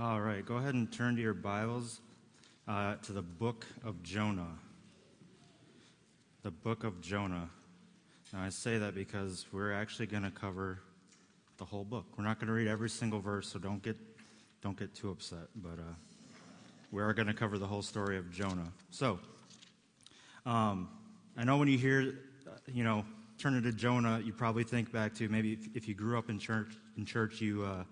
All right, go ahead and turn to your Bibles uh, to the book of Jonah. The book of Jonah. Now, I say that because we're actually going to cover the whole book. We're not going to read every single verse, so don't get, don't get too upset. But uh, we are going to cover the whole story of Jonah. So, um, I know when you hear, uh, you know, turn to Jonah, you probably think back to maybe if, if you grew up in church, in church you, uh,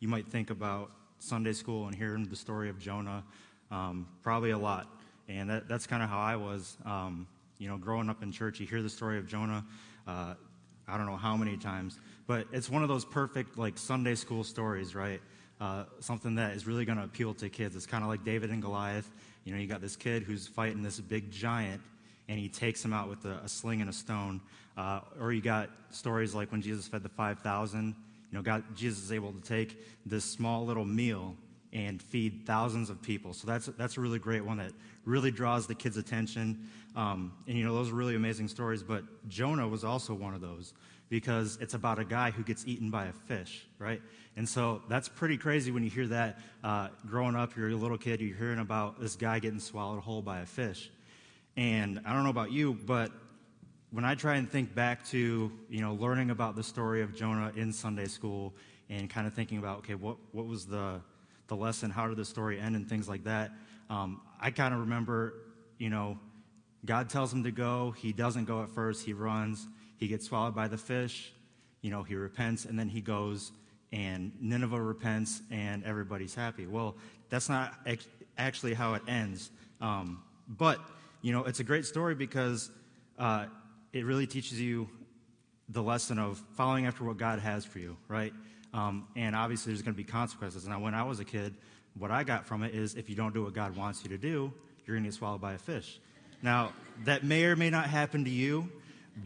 you might think about Sunday school and hearing the story of Jonah, um, probably a lot. And that, that's kind of how I was. Um, you know, growing up in church, you hear the story of Jonah, uh, I don't know how many times, but it's one of those perfect, like, Sunday school stories, right? Uh, something that is really going to appeal to kids. It's kind of like David and Goliath. You know, you got this kid who's fighting this big giant, and he takes him out with a, a sling and a stone. Uh, or you got stories like when Jesus fed the 5,000. You know, God, Jesus is able to take this small little meal and feed thousands of people. So that's, that's a really great one that really draws the kids' attention. Um, and, you know, those are really amazing stories. But Jonah was also one of those because it's about a guy who gets eaten by a fish, right? And so that's pretty crazy when you hear that uh, growing up, you're a little kid, you're hearing about this guy getting swallowed whole by a fish. And I don't know about you, but when I try and think back to, you know, learning about the story of Jonah in Sunday school and kind of thinking about, okay, what, what was the, the lesson? How did the story end and things like that? Um, I kind of remember, you know, God tells him to go. He doesn't go at first. He runs. He gets swallowed by the fish. You know, he repents and then he goes and Nineveh repents and everybody's happy. Well, that's not ex- actually how it ends. Um, but, you know, it's a great story because uh, it really teaches you the lesson of following after what God has for you, right? Um, and obviously, there's going to be consequences. Now, when I was a kid, what I got from it is if you don't do what God wants you to do, you're going to get swallowed by a fish. Now, that may or may not happen to you,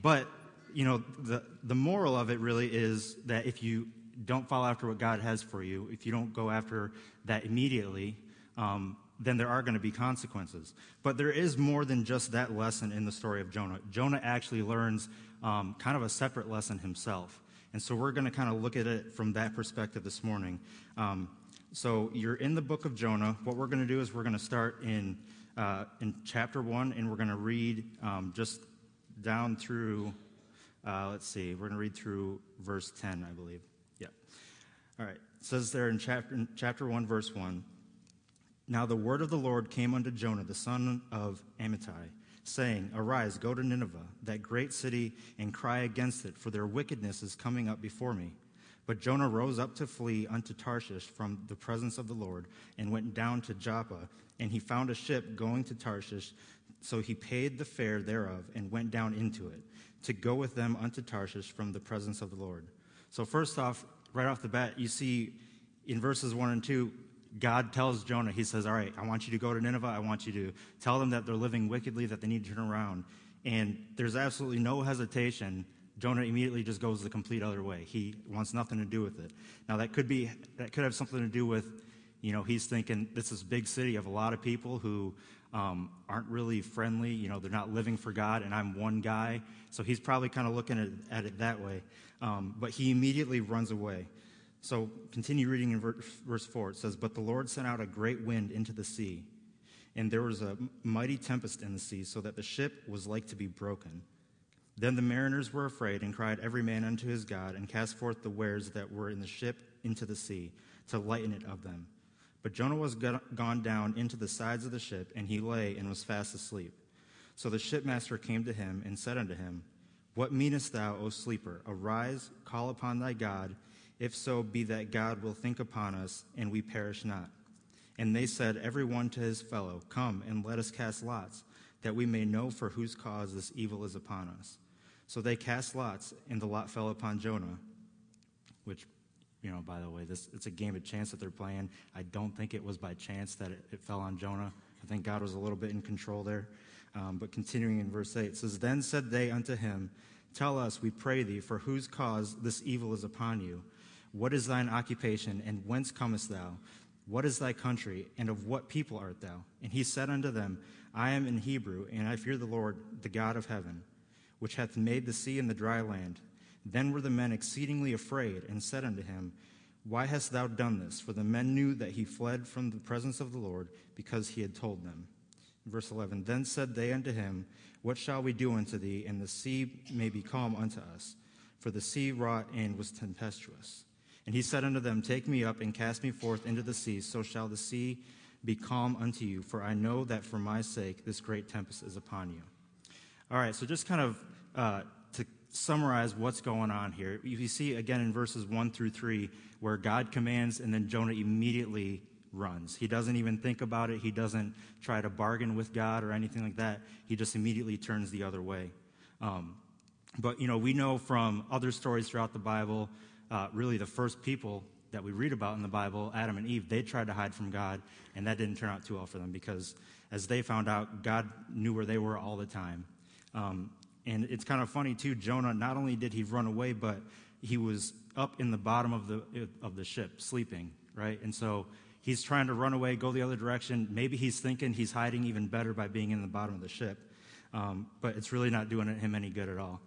but you know the the moral of it really is that if you don't follow after what God has for you, if you don't go after that immediately, um, then there are going to be consequences. But there is more than just that lesson in the story of Jonah. Jonah actually learns um, kind of a separate lesson himself. And so we're going to kind of look at it from that perspective this morning. Um, so you're in the book of Jonah. What we're going to do is we're going to start in, uh, in chapter 1, and we're going to read um, just down through, uh, let's see, we're going to read through verse 10, I believe. Yeah. All right. It says there in chapter, in chapter 1, verse 1 Now the word of the Lord came unto Jonah, the son of Amittai saying, Arise, go to Nineveh, that great city, and cry against it, for their wickedness is coming up before me. But Jonah rose up to flee unto Tarshish from the presence of the Lord, and went down to Joppa, and he found a ship going to Tarshish. So he paid the fare thereof, and went down into it, to go with them unto Tarshish from the presence of the Lord. So, first off, right off the bat, you see in verses 1 and 2, God tells Jonah, He says, All right, I want you to go to Nineveh. I want you to tell them that they're living wickedly, that they need to turn around. And there's absolutely no hesitation. Jonah immediately just goes the complete other way. He wants nothing to do with it. Now that could be that could have something to do with, you know, he's thinking this is a big city of a lot of people who um, aren't really friendly. You know, they're not living for God, and I'm one guy. So he's probably kind of looking at, at it that way. Um, but he immediately runs away. So continue reading in verse 4. It says, But the Lord sent out a great wind into the sea, and there was a mighty tempest in the sea, so that the ship was like to be broken. Then the mariners were afraid and cried every man unto his God, and cast forth the wares that were in the ship into the sea, to lighten it of them. But Jonah was gone down into the sides of the ship, and he lay and was fast asleep. So the shipmaster came to him and said unto him, What meanest thou, O sleeper? Arise, call upon thy God if so, be that God will think upon us, and we perish not. And they said, Every one to his fellow, Come and let us cast lots, that we may know for whose cause this evil is upon us. So they cast lots, and the lot fell upon Jonah, which, you know, by the way, this it's a game of chance that they're playing. I don't think it was by chance that it, it fell on Jonah. I think God was a little bit in control there. Um, but continuing in verse 8, it says, Then said they unto him, Tell us, we pray thee, for whose cause this evil is upon you. What is thine occupation, and whence comest thou? What is thy country, and of what people art thou? And he said unto them, I am in Hebrew, and I fear the Lord, the God of heaven, which hath made the sea and the dry land. Then were the men exceedingly afraid, and said unto him, Why hast thou done this? For the men knew that he fled from the presence of the Lord because he had told them. Verse 11 Then said they unto him, What shall we do unto thee, and the sea may be calm unto us? For the sea wrought and was tempestuous. And he said unto them, Take me up and cast me forth into the sea, so shall the sea be calm unto you. For I know that for my sake this great tempest is upon you. All right, so just kind of uh, to summarize what's going on here, you see again in verses 1 through 3 where God commands and then Jonah immediately runs. He doesn't even think about it, he doesn't try to bargain with God or anything like that. He just immediately turns the other way. Um, but, you know, we know from other stories throughout the Bible, uh, really the first people that we read about in the Bible, Adam and Eve, they tried to hide from God, and that didn't turn out too well for them because as they found out, God knew where they were all the time. Um, and it's kind of funny, too. Jonah, not only did he run away, but he was up in the bottom of the, of the ship, sleeping, right? And so he's trying to run away, go the other direction. Maybe he's thinking he's hiding even better by being in the bottom of the ship. Um, but it's really not doing him any good at all.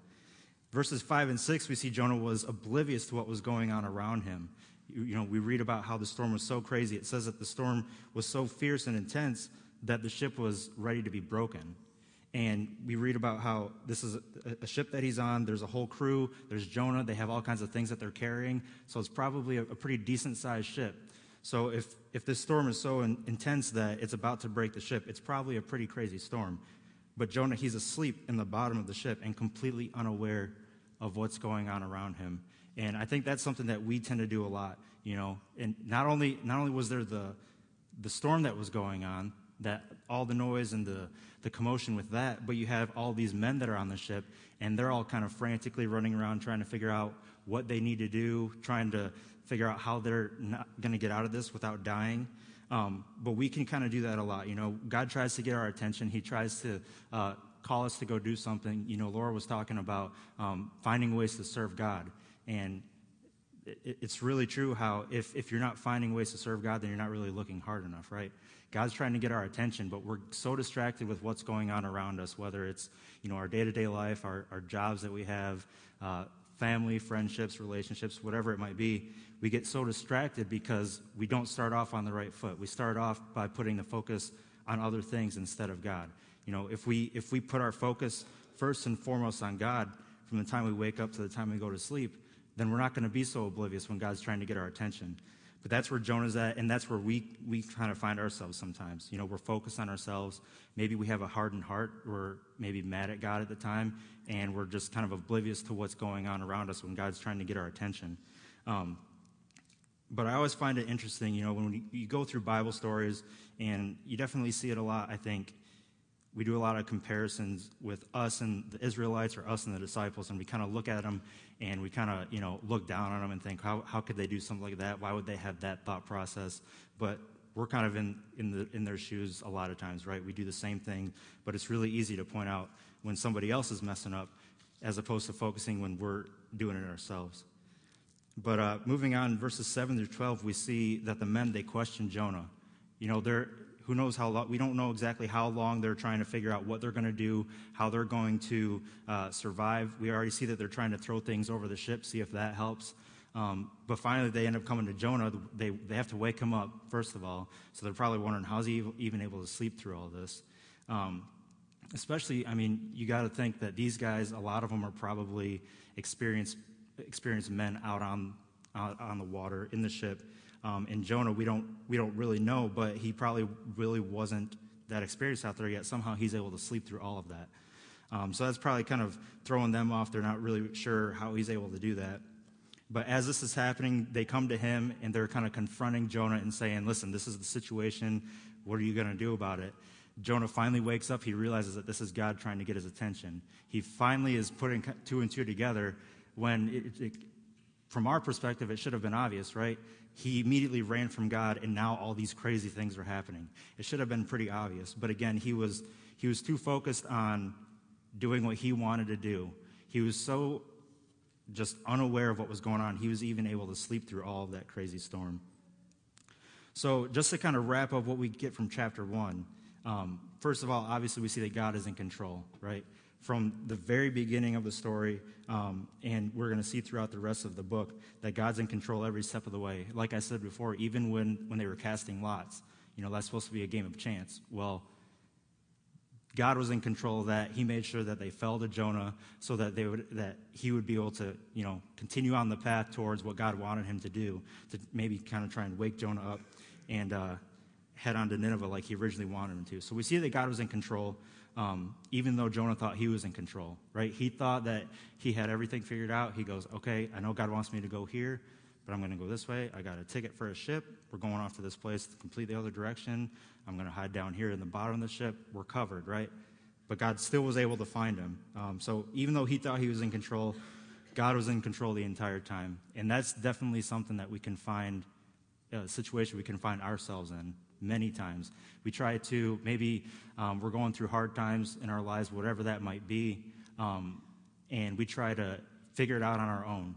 Verses 5 and 6, we see Jonah was oblivious to what was going on around him. You, know, we read about how the storm was so crazy. It says that the storm was so fierce and intense that the ship was ready to be broken. And we read about how this is a, ship that he's on. There's a whole crew. There's Jonah. They have all kinds of things that they're carrying. So it's probably a, a pretty decent sized ship. So if, if this storm is so in, intense that it's about to break the ship, it's probably a pretty crazy storm. But Jonah, he's asleep in the bottom of the ship and completely unaware of what's going on around him. And I think that's something that we tend to do a lot, you know. And not only, not only was there the, the storm that was going on, that all the noise and the, the commotion with that, but you have all these men that are on the ship, and they're all kind of frantically running around trying to figure out what they need to do, trying to figure out how they're not going to get out of this without dying. Um, but we can kind of do that a lot. You know, God tries to get our attention. He tries to uh, call us to go do something. You know, Laura was talking about um, finding ways to serve God. And it, it's really true how if, if you're not finding ways to serve God, then you're not really looking hard enough, right? God's trying to get our attention, but we're so distracted with what's going on around us, whether it's, you know, our day-to-day life, our, our jobs that we have, uh, family, friendships, relationships, whatever it might be, we get so distracted because we don't start off on the right foot. We start off by putting the focus on other things instead of God. You know, if we if we put our focus first and foremost on God from the time we wake up to the time we go to sleep, then we're not going to be so oblivious when God's trying to get our attention. But that's where Jonah's at, and that's where we, we kind of find ourselves sometimes. You know, we're focused on ourselves. Maybe we have a hardened heart. We're maybe mad at God at the time, and we're just kind of oblivious to what's going on around us when God's trying to get our attention. Um, but I always find it interesting, you know, when we, you go through Bible stories, and you definitely see it a lot, I think, we do a lot of comparisons with us and the Israelites or us and the disciples, and we kind of look at them and we kind of, you know, look down on them and think, how, how could they do something like that? Why would they have that thought process? But we're kind of in, in, the, in their shoes a lot of times, right? We do the same thing, but it's really easy to point out when somebody else is messing up as opposed to focusing when we're doing it ourselves. But uh, moving on, verses 7 through 12, we see that the men, they question Jonah. You know, they're, who knows how long, we don't know exactly how long they're trying to figure out what they're going to do, how they're going to uh, survive. We already see that they're trying to throw things over the ship, see if that helps. Um, but finally, they end up coming to Jonah. They, they have to wake him up, first of all. So they're probably wondering, how's he even able to sleep through all this? Um, especially, I mean, you got to think that these guys, a lot of them are probably experienced, experienced men out on, out on the water in the ship. Um, and Jonah, we don't, we don't really know, but he probably really wasn't that experienced out there yet. Somehow he's able to sleep through all of that. Um, so that's probably kind of throwing them off. They're not really sure how he's able to do that. But as this is happening, they come to him and they're kind of confronting Jonah and saying, Listen, this is the situation. What are you going to do about it? Jonah finally wakes up. He realizes that this is God trying to get his attention. He finally is putting two and two together when, it, it, from our perspective, it should have been obvious, right? He immediately ran from God, and now all these crazy things are happening. It should have been pretty obvious. But again, he was, he was too focused on doing what he wanted to do. He was so just unaware of what was going on, he was even able to sleep through all of that crazy storm. So, just to kind of wrap up what we get from chapter one, um, first of all, obviously, we see that God is in control, right? From the very beginning of the story, um, and we're going to see throughout the rest of the book that God's in control every step of the way. Like I said before, even when, when they were casting lots, you know, that's supposed to be a game of chance. Well, God was in control of that. He made sure that they fell to Jonah so that they would that he would be able to, you know, continue on the path towards what God wanted him to do, to maybe kind of try and wake Jonah up and uh, head on to Nineveh like he originally wanted him to. So we see that God was in control, um, even though Jonah thought he was in control, right? He thought that he had everything figured out. He goes, okay, I know God wants me to go here, but I'm going to go this way. I got a ticket for a ship. We're going off to this place, completely other direction. I'm going to hide down here in the bottom of the ship. We're covered, right? But God still was able to find him. Um, so even though he thought he was in control, God was in control the entire time. And that's definitely something that we can find, a situation we can find ourselves in many times. We try to, maybe um, we're going through hard times in our lives, whatever that might be, um, and we try to figure it out on our own.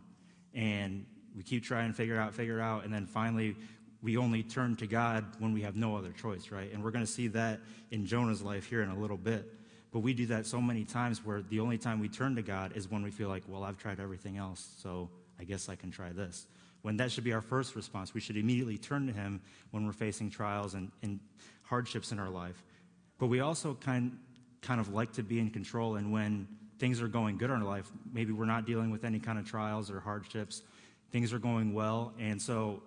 And we keep trying to figure it out, figure it out, and then finally we only turn to God when we have no other choice, right? And we're going to see that in Jonah's life here in a little bit. But we do that so many times where the only time we turn to God is when we feel like, well, I've tried everything else, so I guess I can try this. When that should be our first response. We should immediately turn to Him when we're facing trials and, and hardships in our life. But we also kind, kind of like to be in control, and when things are going good in our life, maybe we're not dealing with any kind of trials or hardships, things are going well, and so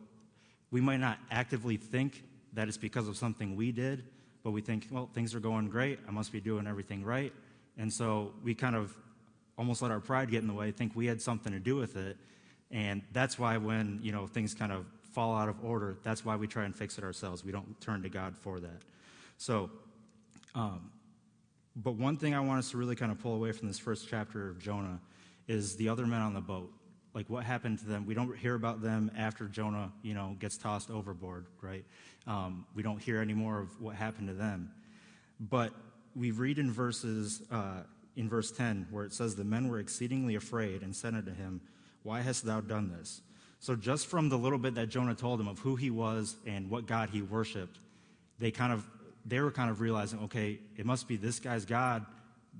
we might not actively think that it's because of something we did, but we think, well, things are going great. I must be doing everything right. And so we kind of almost let our pride get in the way, think we had something to do with it. And that's why when, you know, things kind of fall out of order, that's why we try and fix it ourselves. We don't turn to God for that. So, um, but one thing I want us to really kind of pull away from this first chapter of Jonah is the other men on the boat like what happened to them. We don't hear about them after Jonah, you know, gets tossed overboard, right? Um, we don't hear any more of what happened to them. But we read in verses, uh, in verse 10, where it says, The men were exceedingly afraid and said unto him, Why hast thou done this? So just from the little bit that Jonah told them of who he was and what God he worshiped, they kind of, they were kind of realizing, okay, it must be this guy's God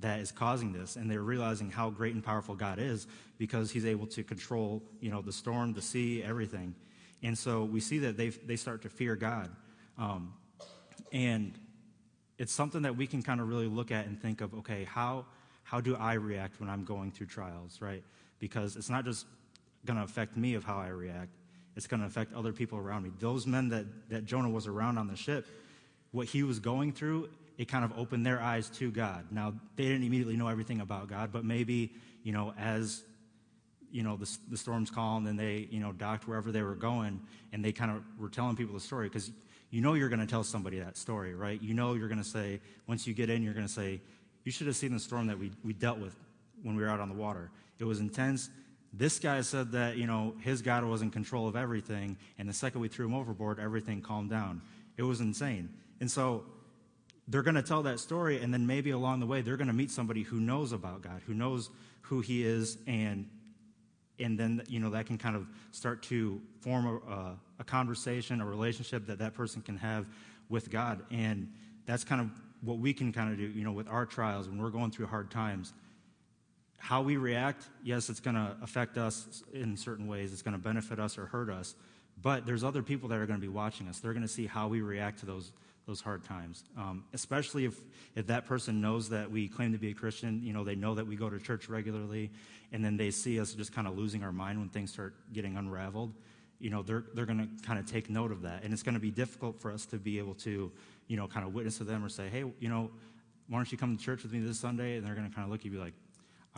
that is causing this. And they're realizing how great and powerful god is because he's able to control you know the storm the sea everything. And so we see that they they start to fear god. Um, and it's something that we can kind of really look at and think of okay how how do i react when i'm going through trials right because it's not just going to affect me of how i react it's going to affect other people around me those men that that jonah was around on the ship what he was going through it kind of opened their eyes to God. Now, they didn't immediately know everything about God, but maybe, you know, as, you know, the, the storms calmed and they, you know, docked wherever they were going and they kind of were telling people the story because you know you're going to tell somebody that story, right? You know you're going to say, once you get in, you're going to say, you should have seen the storm that we, we dealt with when we were out on the water. It was intense. This guy said that, you know, his God was in control of everything, and the second we threw him overboard, everything calmed down. It was insane. And so they're going to tell that story, and then maybe along the way, they're going to meet somebody who knows about God, who knows who He is, and and then you know that can kind of start to form a, a conversation, a relationship that that person can have with God, and that's kind of what we can kind of do, you know, with our trials when we're going through hard times. How we react, yes, it's going to affect us in certain ways. It's going to benefit us or hurt us, but there's other people that are going to be watching us. They're going to see how we react to those those hard times. Um, especially if, if that person knows that we claim to be a Christian, you know, they know that we go to church regularly, and then they see us just kind of losing our mind when things start getting unraveled. You know, they're, they're going to kind of take note of that. And it's going to be difficult for us to be able to, you know, kind of witness to them or say, hey, you know, why don't you come to church with me this Sunday? And they're going to kind of look at you like,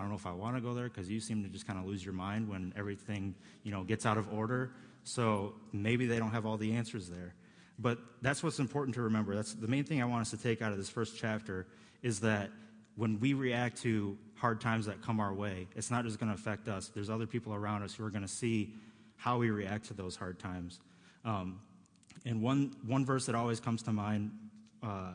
I don't know if I want to go there because you seem to just kind of lose your mind when everything, you know, gets out of order. So maybe they don't have all the answers there. But that's what's important to remember. That's the main thing I want us to take out of this first chapter is that when we react to hard times that come our way, it's not just going to affect us. There's other people around us who are going to see how we react to those hard times. Um, and one, one verse that always comes to mind uh,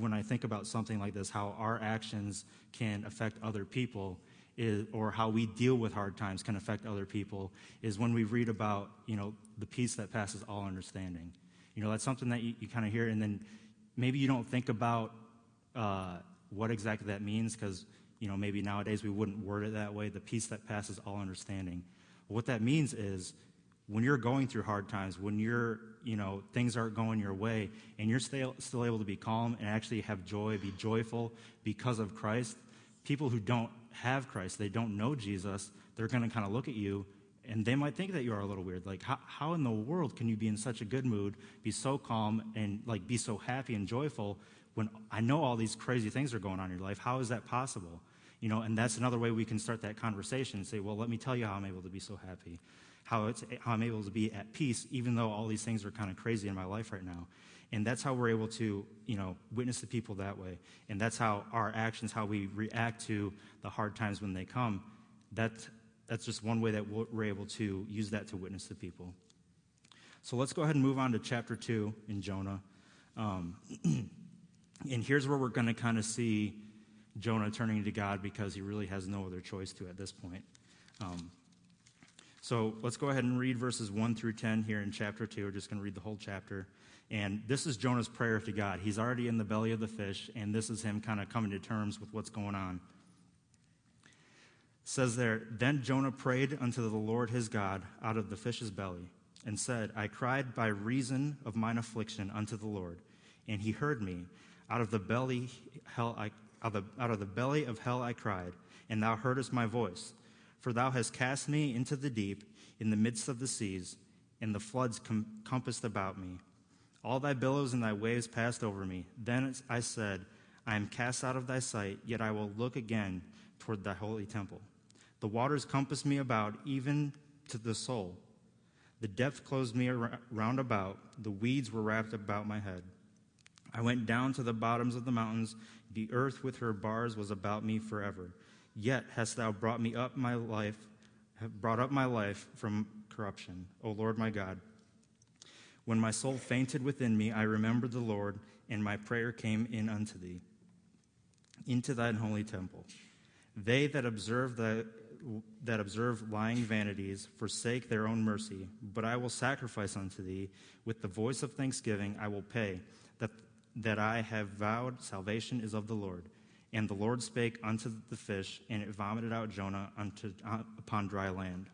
when I think about something like this, how our actions can affect other people, is, or how we deal with hard times can affect other people, is when we read about, you know, the peace that passes all understanding. You know, that's something that you, you kind of hear, and then maybe you don't think about uh, what exactly that means because, you know, maybe nowadays we wouldn't word it that way the peace that passes all understanding. What that means is when you're going through hard times, when you're, you know, things aren't going your way, and you're still, still able to be calm and actually have joy, be joyful because of Christ, people who don't have Christ, they don't know Jesus, they're going to kind of look at you and they might think that you are a little weird. Like, how, how in the world can you be in such a good mood, be so calm, and like be so happy and joyful when I know all these crazy things are going on in your life? How is that possible? You know, and that's another way we can start that conversation and say, well, let me tell you how I'm able to be so happy, how, it's, how I'm able to be at peace, even though all these things are kind of crazy in my life right now. And that's how we're able to, you know, witness the people that way. And that's how our actions, how we react to the hard times when they come, that's, that's just one way that we're able to use that to witness the people. So let's go ahead and move on to chapter 2 in Jonah. Um, and here's where we're going to kind of see Jonah turning to God because he really has no other choice to at this point. Um, so let's go ahead and read verses 1 through 10 here in chapter 2. We're just going to read the whole chapter. And this is Jonah's prayer to God. He's already in the belly of the fish, and this is him kind of coming to terms with what's going on. It says there, Then Jonah prayed unto the Lord his God out of the fish's belly, and said, I cried by reason of mine affliction unto the Lord, and he heard me. Out of the belly hell I, out of the, out of the belly of hell I cried, and thou heardest my voice. For thou hast cast me into the deep, in the midst of the seas, and the floods com- compassed about me. All thy billows and thy waves passed over me. Then I said, I am cast out of thy sight, yet I will look again toward thy holy temple. The waters compassed me about, even to the soul. The depth closed me round about, the weeds were wrapped about my head. I went down to the bottoms of the mountains, the earth with her bars was about me forever. Yet hast thou brought me up my life, brought up my life from corruption, O Lord my God. When my soul fainted within me, I remembered the Lord, and my prayer came in unto thee, into thine holy temple. They that observe the that observe lying vanities forsake their own mercy, but I will sacrifice unto thee with the voice of thanksgiving I will pay that that I have vowed salvation is of the Lord. And the Lord spake unto the fish, and it vomited out Jonah unto, uh, upon dry land.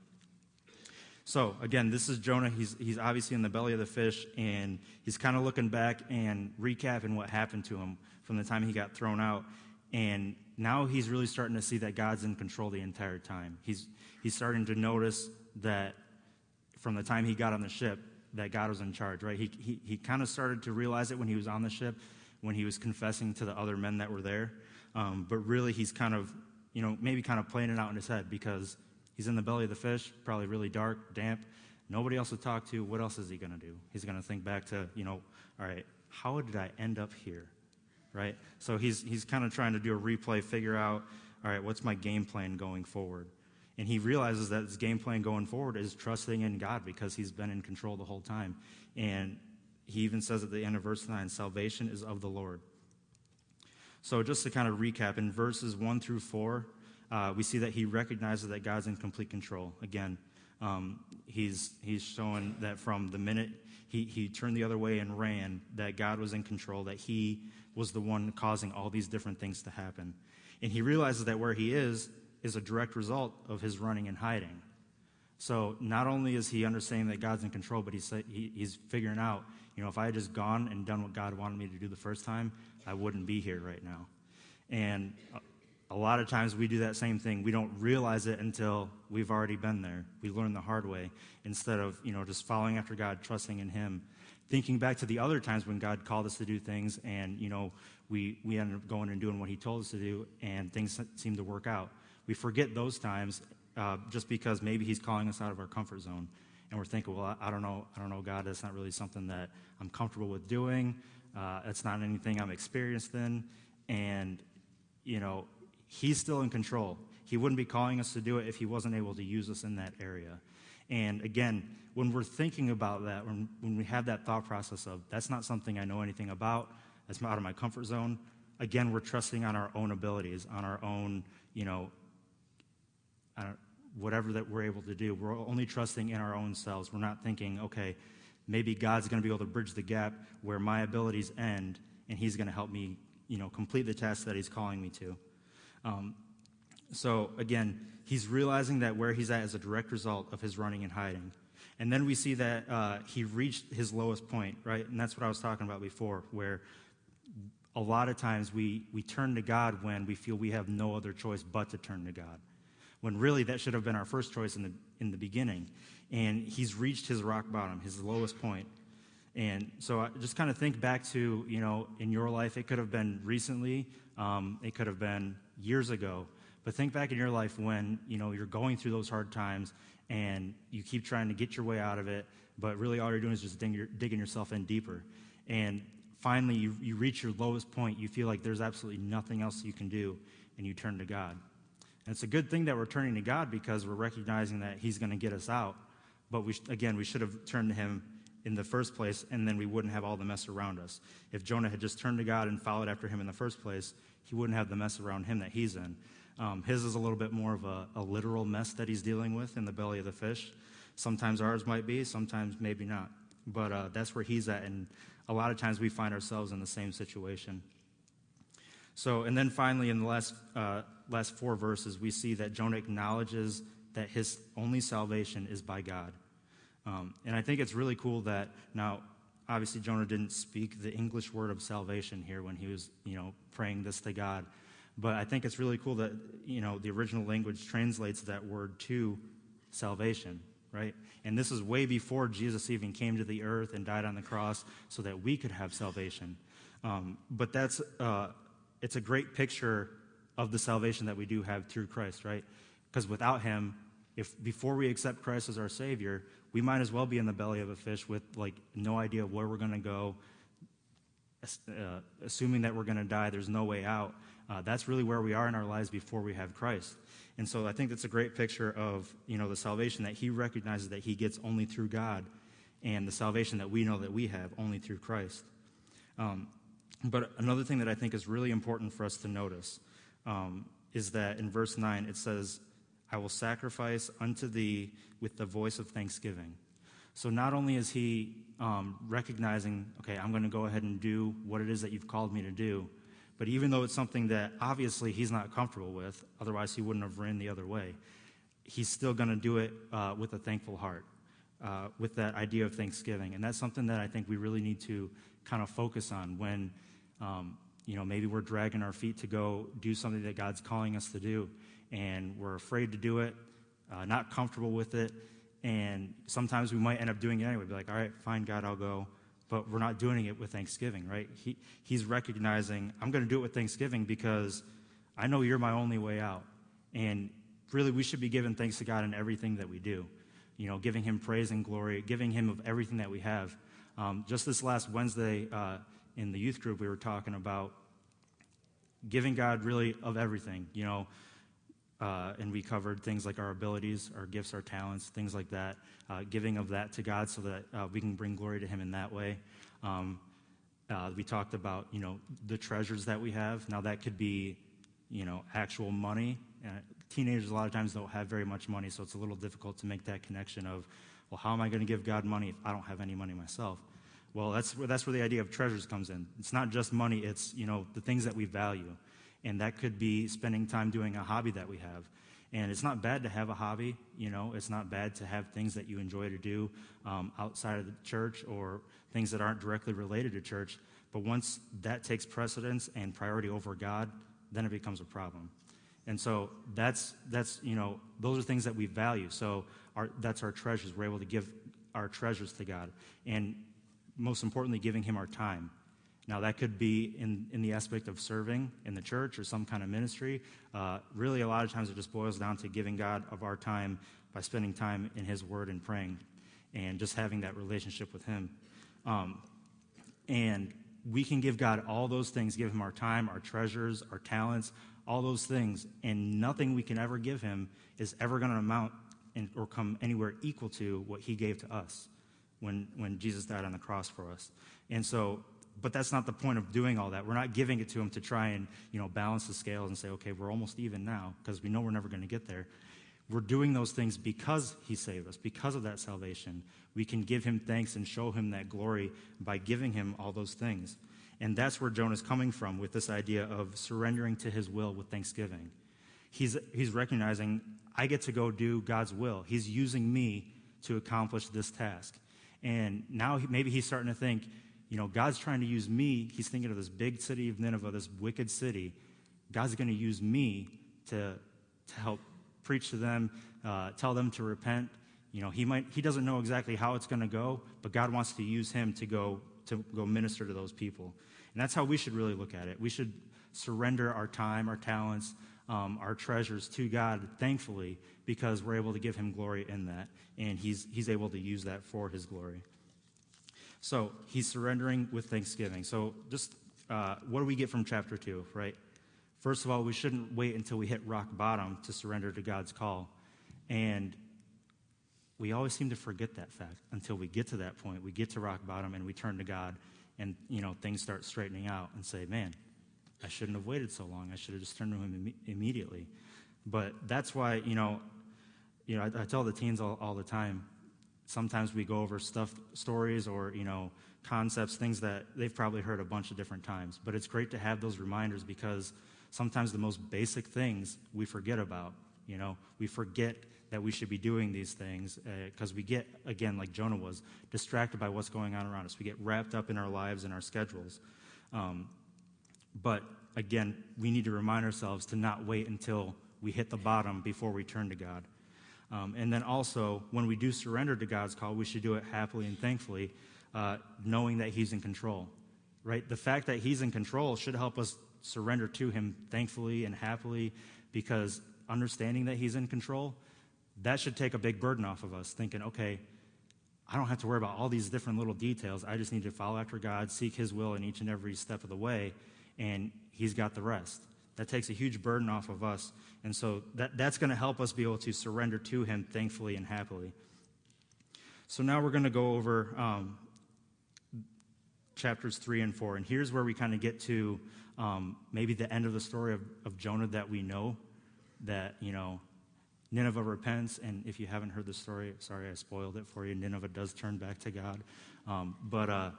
So again, this is Jonah. He's, he's obviously in the belly of the fish, and he's kind of looking back and recapping what happened to him from the time he got thrown out. And now he's really starting to see that God's in control the entire time. He's, he's starting to notice that from the time he got on the ship, that God was in charge, right? He, he, he kind of started to realize it when he was on the ship, when he was confessing to the other men that were there. Um, but really, he's kind of, you know, maybe kind of playing it out in his head because He's in the belly of the fish, probably really dark, damp. Nobody else to talk to. What else is he going to do? He's going to think back to, you know, all right, how did I end up here? Right? So he's, he's kind of trying to do a replay, figure out, all right, what's my game plan going forward? And he realizes that his game plan going forward is trusting in God because he's been in control the whole time. And he even says at the end of verse 9, salvation is of the Lord. So just to kind of recap, in verses 1 through 4, uh, we see that he recognizes that God's in complete control. Again, um, he's, he's showing that from the minute he, he turned the other way and ran, that God was in control, that he was the one causing all these different things to happen. And he realizes that where he is is a direct result of his running and hiding. So not only is he understanding that God's in control, but he's, he, he's figuring out, you know, if I had just gone and done what God wanted me to do the first time, I wouldn't be here right now. And a lot of times we do that same thing. We don't realize it until we've already been there. We learn the hard way instead of, you know, just following after God, trusting in Him. Thinking back to the other times when God called us to do things and, you know, we, we ended up going and doing what He told us to do and things seem to work out. We forget those times uh, just because maybe He's calling us out of our comfort zone. And we're thinking, well, I, I don't know, I don't know, God, that's not really something that I'm comfortable with doing. Uh, it's not anything I'm experienced in. And, you know, He's still in control. He wouldn't be calling us to do it if He wasn't able to use us in that area. And again, when we're thinking about that, when, when we have that thought process of, that's not something I know anything about, that's out of my comfort zone, again, we're trusting on our own abilities, on our own, you know, whatever that we're able to do. We're only trusting in our own selves. We're not thinking, okay, maybe God's going to be able to bridge the gap where my abilities end and He's going to help me you know, complete the task that he's calling me to. Um, so again, he's realizing that where he's at is a direct result of his running and hiding. And then we see that uh, he reached his lowest point, right? And that's what I was talking about before, where a lot of times we, we turn to God when we feel we have no other choice but to turn to God. When really that should have been our first choice in the, in the beginning. And he's reached his rock bottom, his lowest point. And so I just kind of think back to, you know, in your life, it could have been recently, um, it could have been years ago. But think back in your life when, you know, you're going through those hard times and you keep trying to get your way out of it, but really all you're doing is just digging, digging yourself in deeper. And finally, you, you reach your lowest point. You feel like there's absolutely nothing else you can do, and you turn to God. And it's a good thing that we're turning to God because we're recognizing that He's going to get us out. But we, again, we should have turned to Him in the first place, and then we wouldn't have all the mess around us. If Jonah had just turned to God and followed after Him in the first place, he wouldn't have the mess around him that he's in. Um, his is a little bit more of a, a, literal mess that he's dealing with in the belly of the fish. Sometimes ours might be, sometimes maybe not. But uh, that's where he's at, and a lot of times we find ourselves in the same situation. So, and then finally, in the last, uh, last four verses, we see that Jonah acknowledges that his only salvation is by God. Um, and I think it's really cool that now, obviously, Jonah didn't speak the English word of salvation here when he was, you know, praying this to God. But I think it's really cool that, you know, the original language translates that word to salvation, right? And this is way before Jesus even came to the earth and died on the cross so that we could have salvation. Um, but that's, uh, it's a great picture of the salvation that we do have through Christ, right? Because without him, if before we accept Christ as our Savior, we might as well be in the belly of a fish with like no idea of where we're going to go, uh, assuming that we're going to die, there's no way out. Uh, that's really where we are in our lives before we have Christ. And so I think that's a great picture of you know the salvation that he recognizes that he gets only through God, and the salvation that we know that we have only through Christ. Um, but another thing that I think is really important for us to notice um, is that in verse 9 it says, I will sacrifice unto thee with the voice of thanksgiving. So not only is he um, recognizing, okay, I'm going to go ahead and do what it is that you've called me to do, but even though it's something that obviously he's not comfortable with, otherwise he wouldn't have ran the other way, he's still going to do it uh, with a thankful heart, uh, with that idea of thanksgiving. And that's something that I think we really need to kind of focus on when, um, you know, maybe we're dragging our feet to go do something that God's calling us to do, and we're afraid to do it, uh, not comfortable with it and sometimes we might end up doing it anyway. Be like, all right, fine, God, I'll go. But we're not doing it with thanksgiving, right? He, he's recognizing, I'm going to do it with thanksgiving because I know you're my only way out. And really, we should be giving thanks to God in everything that we do. You know, giving Him praise and glory, giving Him of everything that we have. Um, just this last Wednesday uh, in the youth group, we were talking about giving God really of everything. You know, uh, and we covered things like our abilities, our gifts, our talents, things like that, uh, giving of that to God so that uh, we can bring glory to Him in that way. Um, uh, we talked about, you know, the treasures that we have. Now that could be, you know, actual money. Uh, teenagers a lot of times don't have very much money, so it's a little difficult to make that connection of, well, how am I going to give God money if I don't have any money myself? Well, that's where, that's where the idea of treasures comes in. It's not just money; it's you know the things that we value. And that could be spending time doing a hobby that we have. And it's not bad to have a hobby, you know, it's not bad to have things that you enjoy to do um, outside of the church or things that aren't directly related to church. But once that takes precedence and priority over God, then it becomes a problem. And so that's, that's you know, those are things that we value. So our, that's our treasures. We're able to give our treasures to God. And most importantly, giving Him our time. Now, that could be in, in the aspect of serving in the church or some kind of ministry. Uh, really, a lot of times it just boils down to giving God of our time by spending time in His Word and praying and just having that relationship with Him. Um, and we can give God all those things, give Him our time, our treasures, our talents, all those things, and nothing we can ever give Him is ever going to amount in, or come anywhere equal to what He gave to us when, when Jesus died on the cross for us. And so but that's not the point of doing all that. We're not giving it to him to try and, you know, balance the scales and say, okay, we're almost even now, because we know we're never going to get there. We're doing those things because he saved us, because of that salvation. We can give him thanks and show him that glory by giving him all those things. And that's where Jonah's coming from with this idea of surrendering to his will with thanksgiving. He's, he's recognizing, I get to go do God's will. He's using me to accomplish this task. And now he, maybe he's starting to think, you know, God's trying to use me. He's thinking of this big city of Nineveh, this wicked city. God's going to use me to, to help preach to them, uh, tell them to repent. You know, he might he doesn't know exactly how it's going to go, but God wants to use him to go to go minister to those people. And that's how we should really look at it. We should surrender our time, our talents, um, our treasures to God, thankfully, because we're able to give him glory in that. And he's, he's able to use that for his glory. So he's surrendering with thanksgiving. So just uh, what do we get from chapter 2, right? First of all, we shouldn't wait until we hit rock bottom to surrender to God's call. And we always seem to forget that fact until we get to that point. We get to rock bottom and we turn to God and, you know, things start straightening out and say, man, I shouldn't have waited so long. I should have just turned to him Im- immediately. But that's why, you know, you know, I, I tell the teens all, all, the time. Sometimes we go over stuff, stories, or you know, concepts, things that they've probably heard a bunch of different times. But it's great to have those reminders because sometimes the most basic things we forget about. You know, we forget that we should be doing these things because uh, we get, again, like Jonah was, distracted by what's going on around us. We get wrapped up in our lives and our schedules. Um, but again, we need to remind ourselves to not wait until we hit the bottom before we turn to God. Um, and then also, when we do surrender to God's call, we should do it happily and thankfully, uh, knowing that He's in control. Right? The fact that He's in control should help us surrender to Him thankfully and happily, because understanding that He's in control, that should take a big burden off of us, thinking, okay, I don't have to worry about all these different little details. I just need to follow after God, seek His will in each and every step of the way, and He's got the rest. That takes a huge burden off of us. And so that, that's going to help us be able to surrender to Him thankfully and happily. So now we're going to go over um, chapters 3 and 4. And here's where we kind of get to um, maybe the end of the story of, of Jonah that we know that, you know, Nineveh repents. And if you haven't heard the story, sorry I spoiled it for you. Nineveh does turn back to God. Um, but uh,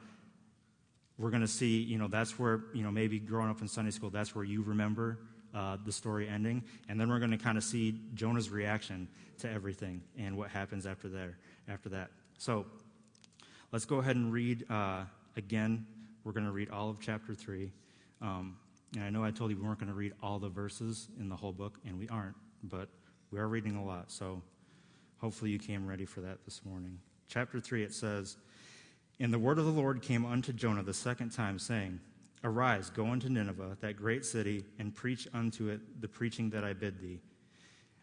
we're going to see, you know, that's where, you know, maybe growing up in Sunday school, that's where you remember uh, the story ending. And then we're going to kind of see Jonah's reaction to everything and what happens after there, after that. So let's go ahead and read uh, again. We're going to read all of chapter 3. Um, and I know I told you we weren't going to read all the verses in the whole book, and we aren't, but we are reading a lot. So hopefully you came ready for that this morning. Chapter 3, it says, and the word of the Lord came unto Jonah the second time, saying, Arise, go unto Nineveh, that great city, and preach unto it the preaching that I bid thee.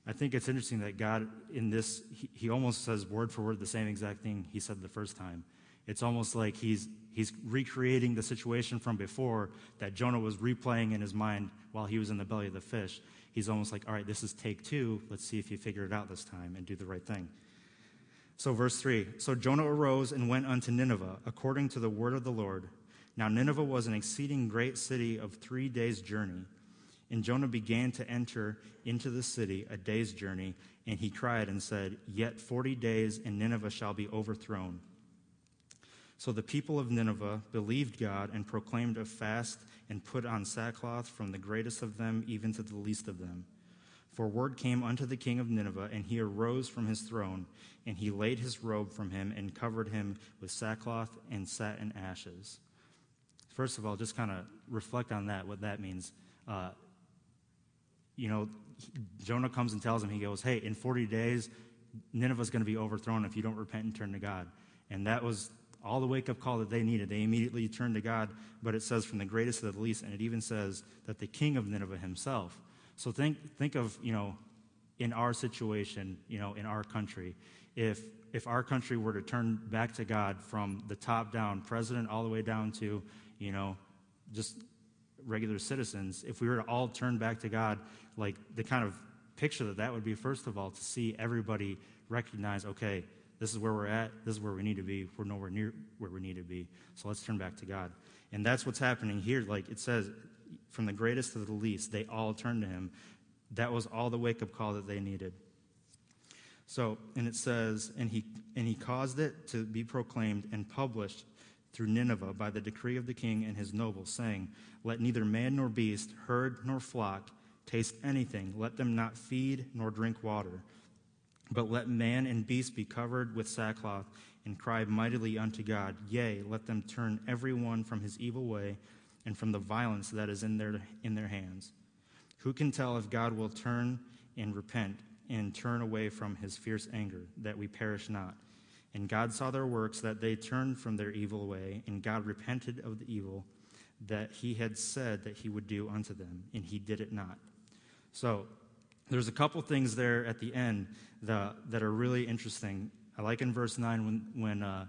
I think it's interesting that God, in this, he, he, almost says word for word the same exact thing he said the first time. It's almost like he's, he's recreating the situation from before that Jonah was replaying in his mind while he was in the belly of the fish. He's almost like, all right, this is take two. Let's see if you figure it out this time and do the right thing. So, verse 3 So Jonah arose and went unto Nineveh, according to the word of the Lord. Now, Nineveh was an exceeding great city of three days' journey. And Jonah began to enter into the city a day's journey, and he cried and said, Yet forty days, and Nineveh shall be overthrown. So the people of Nineveh believed God and proclaimed a fast and put on sackcloth from the greatest of them even to the least of them. For word came unto the king of Nineveh, and he arose from his throne, and he laid his robe from him, and covered him with sackcloth and sat in ashes. First of all, just kind of reflect on that, what that means. Uh, you know, Jonah comes and tells him, he goes, Hey, in 40 days, Nineveh's going to be overthrown if you don't repent and turn to God. And that was all the wake up call that they needed. They immediately turned to God, but it says from the greatest to the least, and it even says that the king of Nineveh himself so think, think of, you know, in our situation, you know, in our country, if, if our country were to turn back to God from the top down, president all the way down to, you know, just regular citizens, if we were to all turn back to God, like the kind of picture that that would be, first of all, to see everybody recognize, okay, this is where we're at, this is where we need to be, we're nowhere near where we need to be, so let's turn back to God. And that's what's happening here. Like it says, from the greatest to the least, they all turned to him. That was all the wake up call that they needed. So, and it says, and he, and he caused it to be proclaimed and published through Nineveh by the decree of the king and his nobles, saying, Let neither man nor beast, herd nor flock taste anything. Let them not feed nor drink water. But let man and beast be covered with sackcloth and cry mightily unto God. Yea, let them turn every one from his evil way and from the violence that is in their, in their hands. Who can tell if God will turn and repent and turn away from his fierce anger, that we perish not? And God saw their works, that they turned from their evil way, and God repented of the evil that he had said that he would do unto them, and he did it not. So, there's a couple things there at the end that, that are really interesting. I like in verse 9 when, when, uh,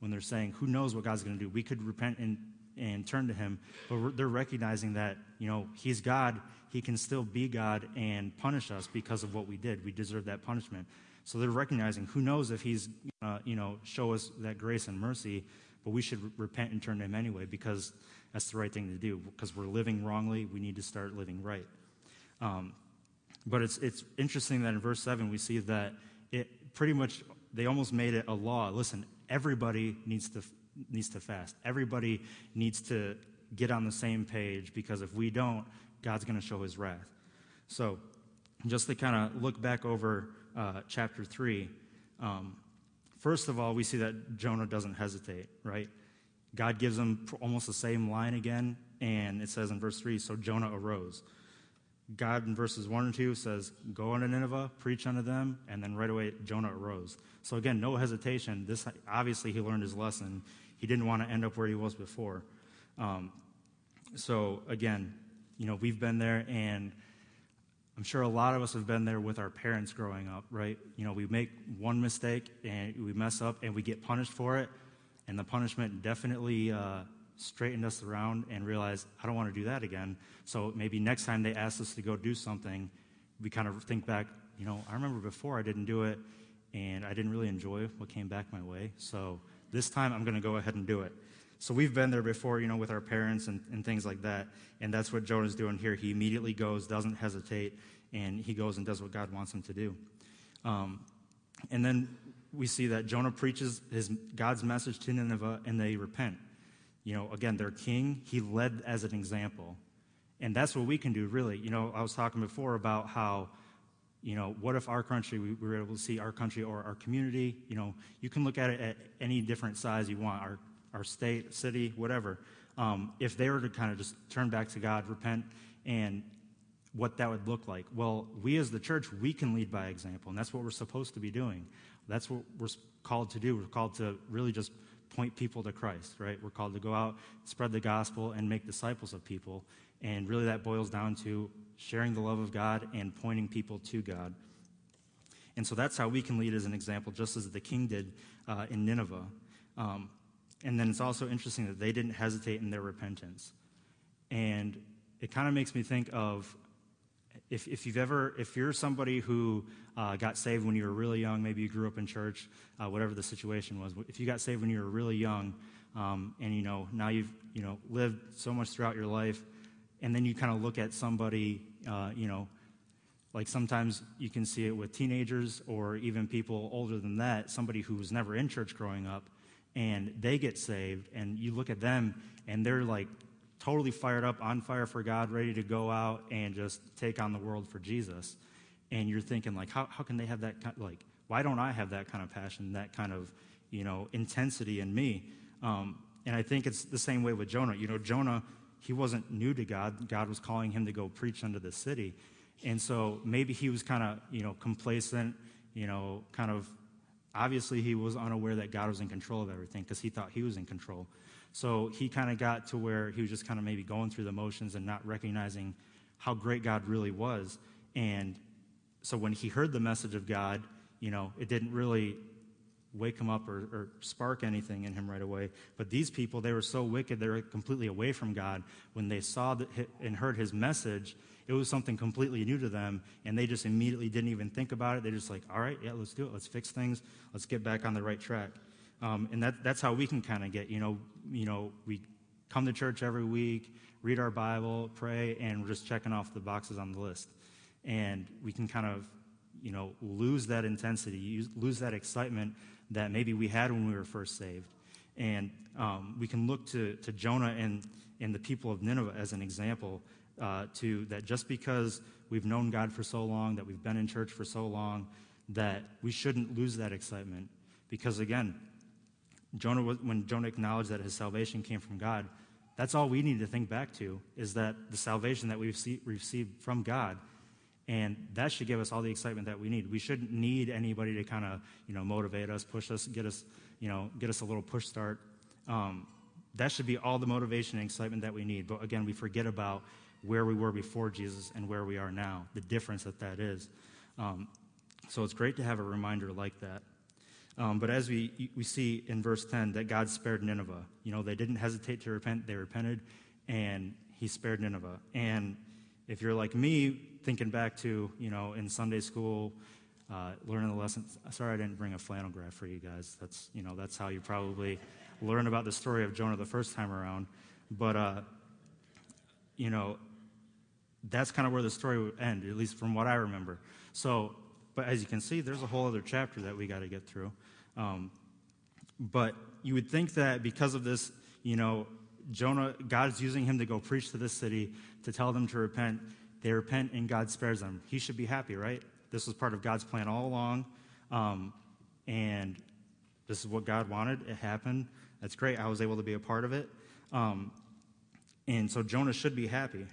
when they're saying, Who knows what God's going to do? We could repent and, and turn to Him, but they're recognizing that, you know, He's God. He can still be God and punish us because of what we did. We deserve that punishment. So they're recognizing who knows if he's, uh, you know, show us that grace and mercy, but we should repent and turn to him anyway because that's the right thing to do. Because we're living wrongly, we need to start living right. Um, but it's, it's interesting that in verse 7 we see that it pretty much, they almost made it a law. Listen, everybody needs to, needs to fast. Everybody needs to get on the same page because if we don't, God's going to show his wrath. So, just to kind of look back over uh, chapter 3, um, first of all, we see that Jonah doesn't hesitate, right? God gives him almost the same line again, and it says in verse 3 so Jonah arose. God in verses 1 and 2 says, Go unto Nineveh, preach unto them, and then right away Jonah arose. So again, no hesitation. This obviously he learned his lesson. He didn't want to end up where he was before. Um, so again, you know, we've been there, and I'm sure a lot of us have been there with our parents growing up, right? You know, we make one mistake and we mess up and we get punished for it, and the punishment definitely uh, straightened us around and realized, I don't want to do that again. So maybe next time they ask us to go do something, we kind of think back, you know, I remember before I didn't do it and I didn't really enjoy what came back my way. So this time I'm going to go ahead and do it. So we've been there before, you know, with our parents and, and things like that. And that's what Jonah's doing here. He immediately goes, doesn't hesitate, and he goes and does what God wants him to do. Um, and then we see that Jonah preaches his God's message to Nineveh, and they repent. You know, again, their king, he led as an example. And that's what we can do, really. You know, I was talking before about how, you know, what if our country, we were able to see our country or our community, you know, you can look at it at any different size you want. Our our state, city, whatever, um, if they were to kind of just turn back to God, repent, and what that would look like. Well, we as the church, we can lead by example, and that's what we're supposed to be doing. That's what we're called to do. We're called to really just point people to Christ, right? We're called to go out, spread the gospel, and make disciples of people. And really, that boils down to sharing the love of God and pointing people to God. And so that's how we can lead as an example, just as the king did uh, in Nineveh. Um, and then it's also interesting that they didn't hesitate in their repentance. And it kind of makes me think of if, if you've ever, if you're somebody who uh, got saved when you were really young, maybe you grew up in church, uh, whatever the situation was, if you got saved when you were really young, um, and you know now you've you know lived so much throughout your life, and then you kind of look at somebody, uh, you know, like sometimes you can see it with teenagers or even people older than that, somebody who was never in church growing up, and they get saved, and you look at them, and they're like totally fired up, on fire for God, ready to go out and just take on the world for Jesus. And you're thinking, like, how, how can they have that kind like, why don't I have that kind of passion, that kind of, you know, intensity in me? Um, and I think it's the same way with Jonah. You know, Jonah, he wasn't new to God. God was calling him to go preach unto the city. And so maybe he was kind of, you know, complacent, you know, kind of Obviously, he was unaware that God was in control of everything because he thought he was in control. So he kind of got to where he was just kind of maybe going through the motions and not recognizing how great God really was. And so when he heard the message of God, you know, it didn't really wake him up or, or, spark anything in him right away. But these people, they were so wicked, they were completely away from God. When they saw and heard his message, it was something completely new to them, and they just immediately didn't even think about it. They're just like, all right, yeah, let's do it. Let's fix things. Let's get back on the right track. Um, and that, that's how we can kind of get, you know, you know, we come to church every week, read our Bible, pray, and we're just checking off the boxes on the list. And we can kind of, you know, lose that intensity, lose that excitement that maybe we had when we were first saved. And um, we can look to, to Jonah and, and the people of Nineveh as an example uh, to that just because we've known God for so long, that we've been in church for so long, that we shouldn't lose that excitement. Because again, Jonah, when Jonah acknowledged that his salvation came from God, that's all we need to think back to is that the salvation that we've received from God. And that should give us all the excitement that we need. We shouldn't need anybody to kind of, you know, motivate us, push us, get us, you know, get us a little push start. Um, that should be all the motivation and excitement that we need. But again, we forget about where we were before Jesus and where we are now, the difference that that is. Um, so it's great to have a reminder like that. Um, but as we, we see in verse 10 that God spared Nineveh, you know, they didn't hesitate to repent, they repented, and he spared Nineveh. And if you're like me, thinking back to, you know, in Sunday school, uh, learning the lessons. Sorry, I didn't bring a flannel graph for you guys. That's, you know, that's how you probably learn about the story of Jonah the first time around. But, uh, you know, that's kind of where the story would end, at least from what I remember. So, but as you can see, there's a whole other chapter that we got to get through. Um, but you would think that because of this, you know, Jonah, God's using him to go preach to this city, to tell them to repent. They repent and God spares them. He should be happy, right? This was part of God's plan all along. Um, and this is what God wanted. It happened. That's great. I was able to be a part of it. Um, and so Jonah should be happy.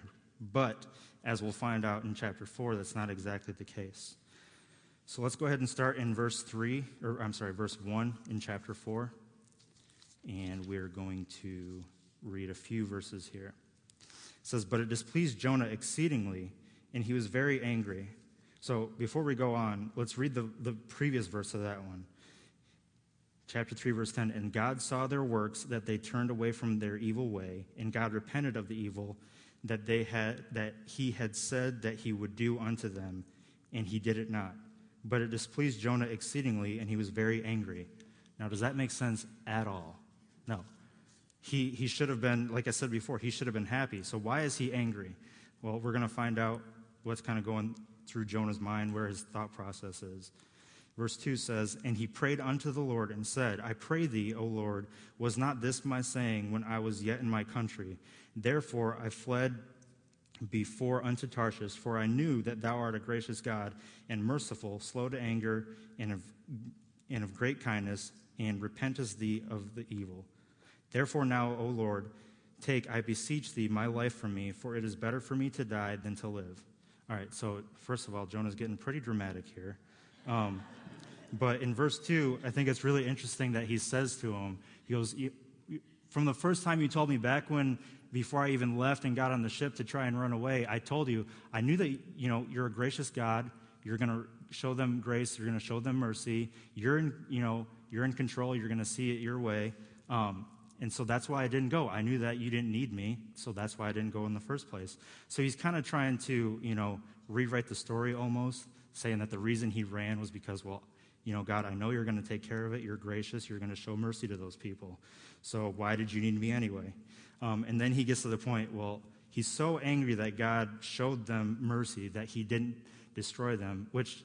But as we'll find out in chapter 4, that's not exactly the case. So let's go ahead and start in verse 3, or I'm sorry, verse 1 in chapter 4. And we're going to read a few verses here. Says, But it displeased Jonah exceedingly, and he was very angry. So before we go on, let's read the, the previous verse of that one. Chapter 3, verse 10 And God saw their works, that they turned away from their evil way, and God repented of the evil that, they had, that he had said that he would do unto them, and he did it not. But it displeased Jonah exceedingly, and he was very angry. Now, does that make sense at all? No. He, he should have been, like I said before, he should have been happy. So, why is he angry? Well, we're going to find out what's kind of going through Jonah's mind, where his thought process is. Verse 2 says, And he prayed unto the Lord and said, I pray thee, O Lord, was not this my saying when I was yet in my country? Therefore I fled before unto Tarshish, for I knew that thou art a gracious God and merciful, slow to anger, and of, and of great kindness, and repentest thee of the evil. Therefore now, O Lord, take, I beseech thee, my life from me, for it is better for me to die than to live. All right, so first of all, Jonah's getting pretty dramatic here. Um, but in verse 2, I think it's really interesting that he says to him, he goes, From the first time you told me back when, before I even left and got on the ship to try and run away, I told you, I knew that, you know, you're a gracious God. You're going to show them grace. You're going to show them mercy. You're in, you know, you're in control. You're going to see it your way. Um, and so that's why I didn't go. I knew that you didn't need me, so that's why I didn't go in the first place. So he's kind of trying to, you know, rewrite the story almost, saying that the reason he ran was because, well, you know, God, I know you're going to take care of it. You're gracious. You're going to show mercy to those people. So why did you need me anyway? Um, and then he gets to the point, well, he's so angry that God showed them mercy that he didn't destroy them, which,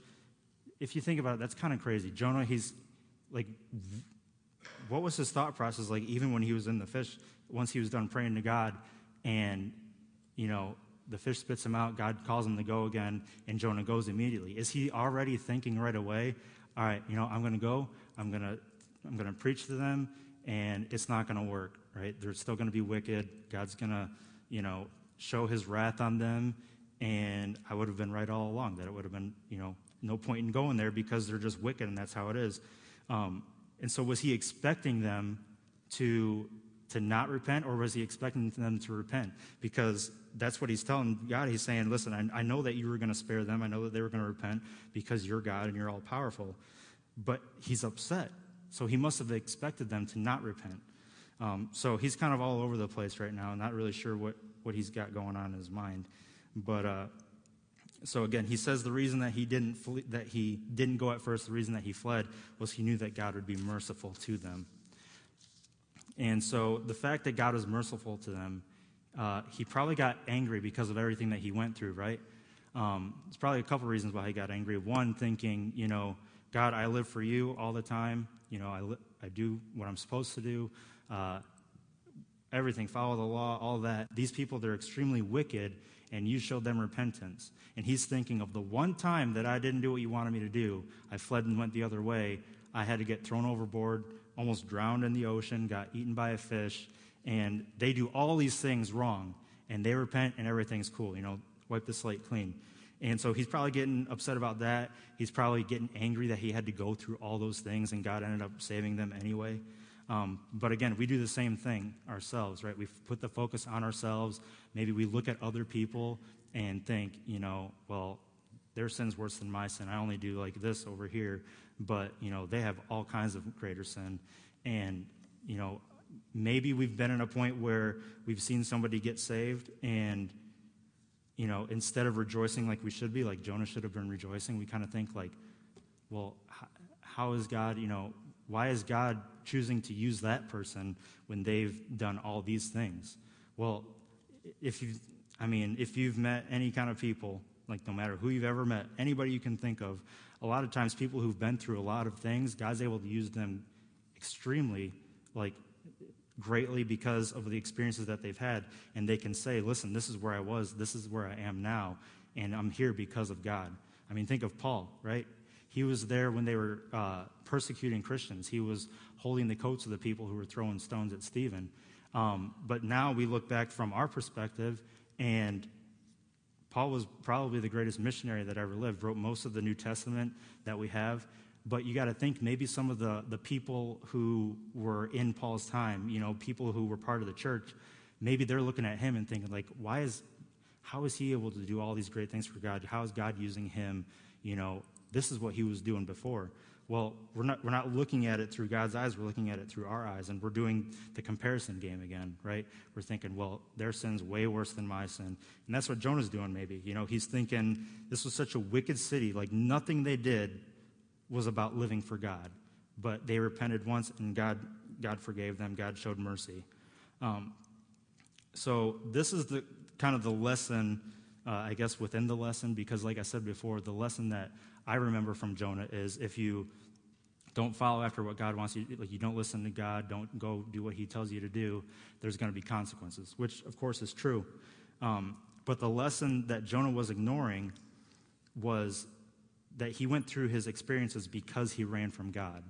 if you think about it, that's kind of crazy. Jonah, he's like, what was his thought process like, even when he was in the fish, once he was done praying to God, and, you know, the fish spits him out, God calls him to go again, and Jonah goes immediately. Is he already thinking right away, all right, you know, I'm going to go, I'm going to I'm going to preach to them, and it's not going to work, right? They're still going to be wicked. God's going to, you know, show his wrath on them, and I would have been right all along that it would have been, you know, no point in going there because they're just wicked, and that's how it is. Um, and so, was he expecting them to to not repent, or was he expecting them to repent? Because that's what he's telling God. He's saying, Listen, I, I know that you were going to spare them. I know that they were going to repent because you're God and you're all powerful. But he's upset. So he must have expected them to not repent. Um, so he's kind of all over the place right now, not really sure what, what he's got going on in his mind. But uh, so again, he says the reason that he didn't flee, that he didn't go at first, the reason that he fled was he knew that God would be merciful to them. And so the fact that God was merciful to them, uh, he probably got angry because of everything that he went through, right? Um, there's probably a couple reasons why he got angry. One, thinking, you know, God, I live for you all the time. You know, I, li- I do what I'm supposed to do. Uh, everything, follow the law, all that. These people, they're extremely wicked, and you showed them repentance. And he's thinking of the one time that I didn't do what you wanted me to do. I fled and went the other way. I had to get thrown overboard, almost drowned in the ocean, got eaten by a fish, and they do all these things wrong, and they repent, and everything's cool. You know, wipe the slate clean. And so he's probably getting upset about that. He's probably getting angry that he had to go through all those things and God ended up saving them anyway. Um, but again, we do the same thing ourselves, right? We put the focus on ourselves. Maybe we look at other people and think, you know, well, their sin's worse than my sin. I only do like this over here, but you know, they have all kinds of greater sin. And you know, maybe we've been at a point where we've seen somebody get saved and you know, instead of rejoicing like we should be, like Jonah should have been rejoicing, we kind of think like, well, how is God, you know, why is God choosing to use that person when they've done all these things? Well, if you, I mean, if you've met any kind of people, like no matter who you've ever met, anybody you can think of, a lot of times people who've been through a lot of things, God's able to use them extremely, like greatly because of the experiences that they've had. And they can say, listen, this is where I was, this is where I am now, and I'm here because of God. I mean, think of Paul, right? He was there when they were uh, persecuting Christians. He was holding the coats of the people who were throwing stones at Stephen. Um, but now we look back from our perspective, and Paul was probably the greatest missionary that ever lived, wrote most of the New Testament that we have. But you got to think maybe some of the, the people who were in Paul's time, you know, people who were part of the church, maybe they're looking at him and thinking, like, why is, how is he able to do all these great things for God? How is God using him? You know, this is what he was doing before. Well, we're not, we're not looking at it through God's eyes, we're looking at it through our eyes, and we're doing the comparison game again, right? We're thinking, well, their sin's way worse than my sin. And that's what Jonah's doing, maybe. You know, he's thinking, this was such a wicked city, like nothing they did was about living for God. But they repented once, and God, God forgave them. God showed mercy. Um, so this is the kind of the lesson, uh, I guess, within the lesson, because like I said before, the lesson that I remember from Jonah is if you don't follow after what God wants you, like you don't listen to God, don't go do what He tells you to do, there's going to be consequences, which of course is true. Um, but the lesson that Jonah was ignoring was that he went through his experiences because he ran from God.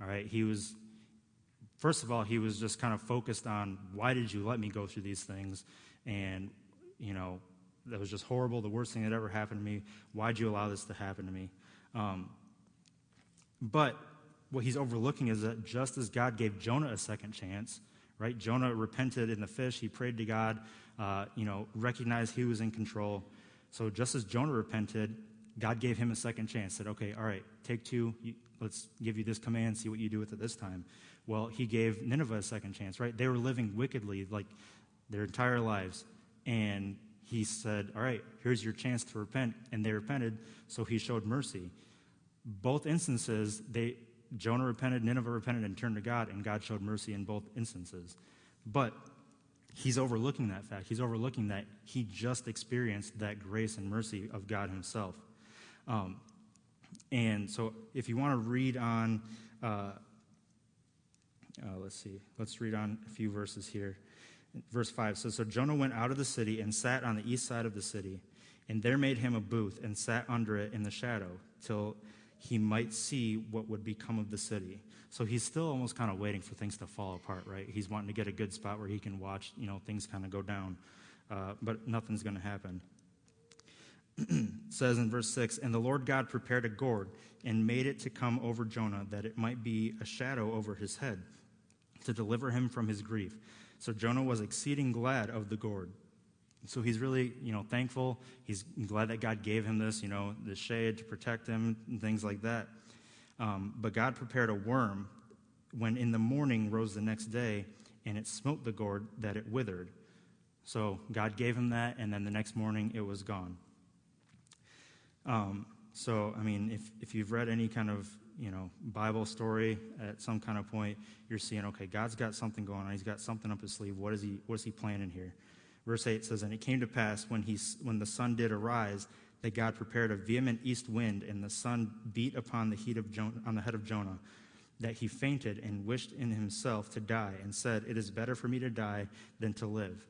All right, he was, first of all, he was just kind of focused on why did you let me go through these things? And, you know, that was just horrible, the worst thing that ever happened to me. Why'd you allow this to happen to me? Um, but what he's overlooking is that just as God gave Jonah a second chance, right? Jonah repented in the fish. He prayed to God, uh, you know, recognized he was in control. So just as Jonah repented, God gave him a second chance, said, okay, all right, take two, let's give you this command, see what you do with it this time. Well, he gave Nineveh a second chance, right? They were living wickedly, like their entire lives. And he said, all right, here's your chance to repent. And they repented, so he showed mercy. Both instances, they, Jonah repented, Nineveh repented, and turned to God, and God showed mercy in both instances. But he's overlooking that fact. He's overlooking that he just experienced that grace and mercy of God himself. Um, and so if you want to read on, uh, uh, let's see, let's read on a few verses here. Verse 5 says So Jonah went out of the city and sat on the east side of the city, and there made him a booth and sat under it in the shadow till he might see what would become of the city. So he's still almost kind of waiting for things to fall apart, right? He's wanting to get a good spot where he can watch, you know, things kind of go down. Uh, but nothing's going to happen. says in verse 6 And the Lord God prepared a gourd and made it to come over Jonah, that it might be a shadow over his head, to deliver him from his grief. So Jonah was exceeding glad of the gourd. So he's really, you know, thankful. He's glad that God gave him this, you know, the shade to protect him and things like that. Um, but God prepared a worm when in the morning rose the next day, and it smote the gourd that it withered. So God gave him that, and then the next morning it was gone. Um, so, I mean, if, if you've read any kind of, you know, Bible story at some kind of point, you're seeing, okay, God's got something going on. He's got something up his sleeve. What is he, what is he planning here? Verse 8 says, And it came to pass when, he, when the sun did arise that God prepared a vehement east wind, and the sun beat upon the heat of Jonah, on the head of Jonah, that he fainted and wished in himself to die, and said, It is better for me to die than to live.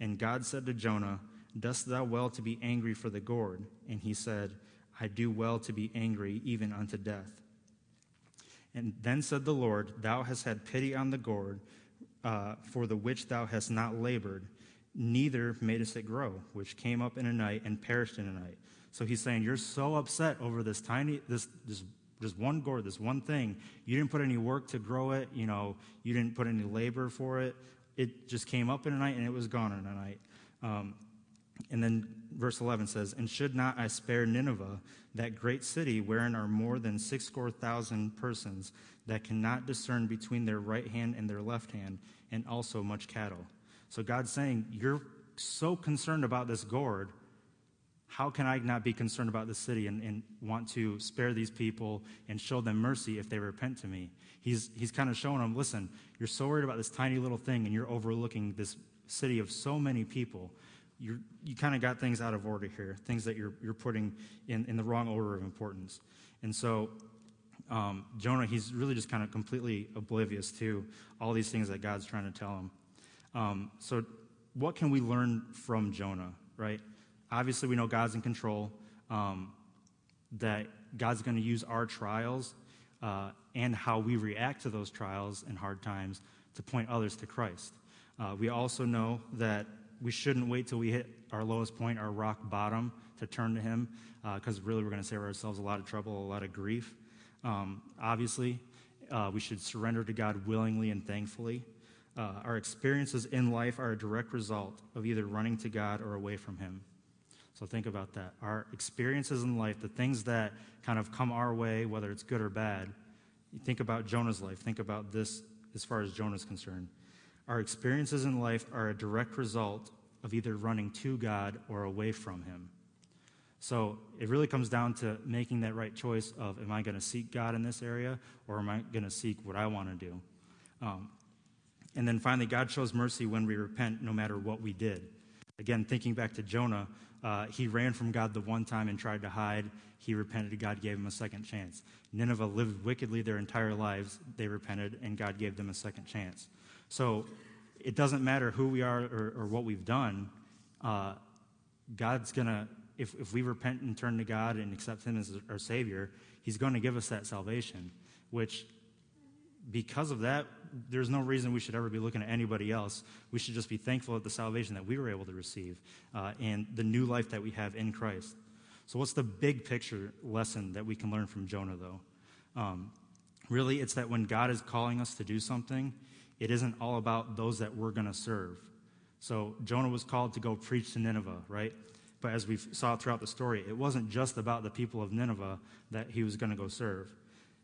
And God said to Jonah, Dost thou well to be angry for the gourd? And he said, I do well to be angry even unto death. And then said the Lord, Thou hast had pity on the gourd, uh, for the which thou hast not labored, neither madest it grow, which came up in a night and perished in a night. So he's saying, You're so upset over this tiny, this, this, this one gourd, this one thing. You didn't put any work to grow it, you know, you didn't put any labor for it. It just came up in a night and it was gone in a night. Um, and then verse 11 says, And should not I spare Nineveh, that great city wherein are more than six score thousand persons that cannot discern between their right hand and their left hand, and also much cattle? So God's saying, You're so concerned about this gourd how can I not be concerned about the city and, and, want to spare these people and show them mercy if they repent to me? He's, he's kind of showing them, listen, you're so worried about this tiny little thing and you're overlooking this city of so many people. You're, you kind of got things out of order here, things that you're, you're putting in, in the wrong order of importance. And so um, Jonah, he's really just kind of completely oblivious to all these things that God's trying to tell him. Um, so, what can we learn from Jonah, right? obviously we know God's in control, um, that God's going to use our trials uh, and how we react to those trials and hard times to point others to Christ. Uh, we also know that we shouldn't wait till we hit our lowest point, our rock bottom, to turn to Him, because uh, really we're going to save ourselves a lot of trouble, a lot of grief. Um, obviously, uh, we should surrender to God willingly and thankfully. Uh, our experiences in life are a direct result of either running to God or away from Him. So think about that. Our experiences in life, the things that kind of come our way, whether it's good or bad, think about Jonah's life. Think about this as far as Jonah's concerned. Our experiences in life are a direct result of either running to God or away from Him. So it really comes down to making that right choice of am I going to seek God in this area or am I going to seek what I want to do? Um, and then finally, God shows mercy when we repent no matter what we did. Again, thinking back to Jonah, uh, he ran from God the one time and tried to hide. He repented. God gave him a second chance. Nineveh lived wickedly their entire lives. They repented, and God gave them a second chance. So it doesn't matter who we are or, or what we've done. Uh, God's going to, if, if we repent and turn to God and accept Him as our Savior, He's going to give us that salvation, which because of that, there's no reason we should ever be looking at anybody else. We should just be thankful at the salvation that we were able to receive uh, and the new life that we have in Christ. So, what's the big picture lesson that we can learn from Jonah, though? Um, really, it's that when God is calling us to do something, it isn't all about those that we're going to serve. So, Jonah was called to go preach to Nineveh, right? But as we saw throughout the story, it wasn't just about the people of Nineveh that he was going to go serve.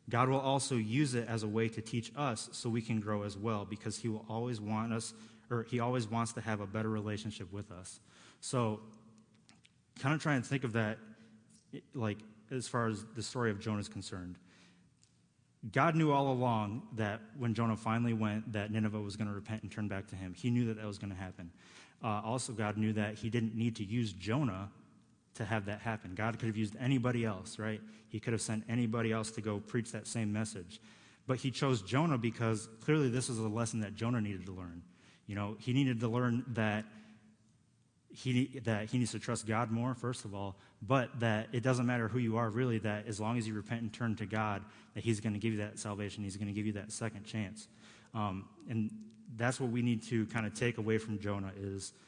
God will also use it as a way to teach us so we can grow as well because he will always want us or he always wants to have a better relationship with us. So kind of try and think of that like as far as the story of Jonah is concerned. God knew all along that when Jonah finally went, that Nineveh was going to repent and turn back to him. He knew that that was going to happen. Uh, also, God knew that he didn't need to use Jonah to have that happen. God could have used anybody else, right? He could have sent anybody else to go preach that same message. But he chose Jonah because clearly this was a lesson that Jonah needed to learn. You know, he needed to learn that he, that he needs to trust God more, first of all, but that it doesn't matter who you are, really, that as long as you repent and turn to God, that he's going to give you that salvation. He's going to give you that second chance. Um, and that's what we need to kind of take away from Jonah is –